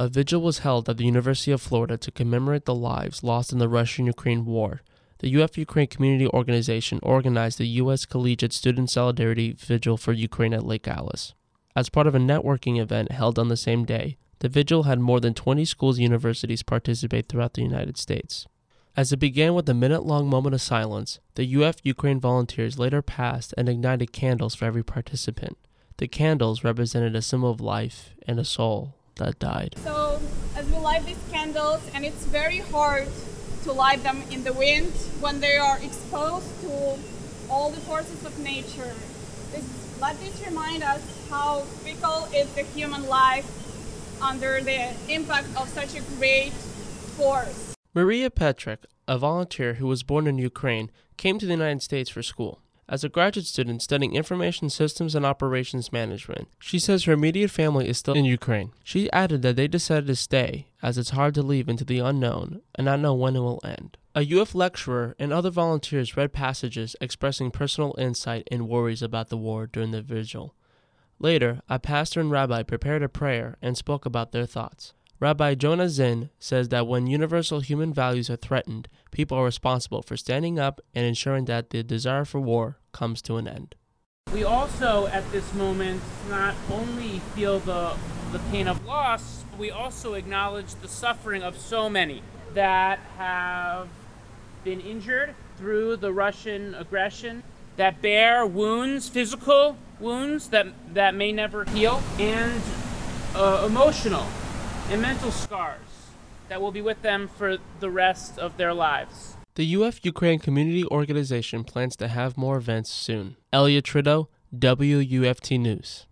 a vigil was held at the University of Florida to commemorate the lives lost in the Russian Ukraine war. The UF Ukraine Community Organization organized the U.S. Collegiate Student Solidarity Vigil for Ukraine at Lake Alice. As part of a networking event held on the same day, the vigil had more than 20 schools and universities participate throughout the United States. As it began with a minute long moment of silence, the UF Ukraine volunteers later passed and ignited candles for every participant. The candles represented a symbol of life and a soul that died. So, as we light these candles, and it's very hard to light them in the wind when they are exposed to all the forces of nature. This, let this remind us how fickle is the human life under the impact of such a great force. Maria Petrek, a volunteer who was born in Ukraine, came to the United States for school. As a graduate student studying information systems and operations management, she says her immediate family is still in Ukraine. She added that they decided to stay, as it's hard to leave into the unknown and not know when it will end. A UF lecturer and other volunteers read passages expressing personal insight and worries about the war during the vigil. Later, a pastor and rabbi prepared a prayer and spoke about their thoughts. Rabbi Jonah Zinn says that when universal human values are threatened, people are responsible for standing up and ensuring that the desire for war comes to an end. We also, at this moment, not only feel the, the pain of loss, but we also acknowledge the suffering of so many that have been injured through the Russian aggression, that bear wounds, physical wounds that, that may never heal, and uh, emotional and mental scars that will be with them for the rest of their lives. The UF Ukraine Community Organization plans to have more events soon. Elliot Trudeau, WUFT News.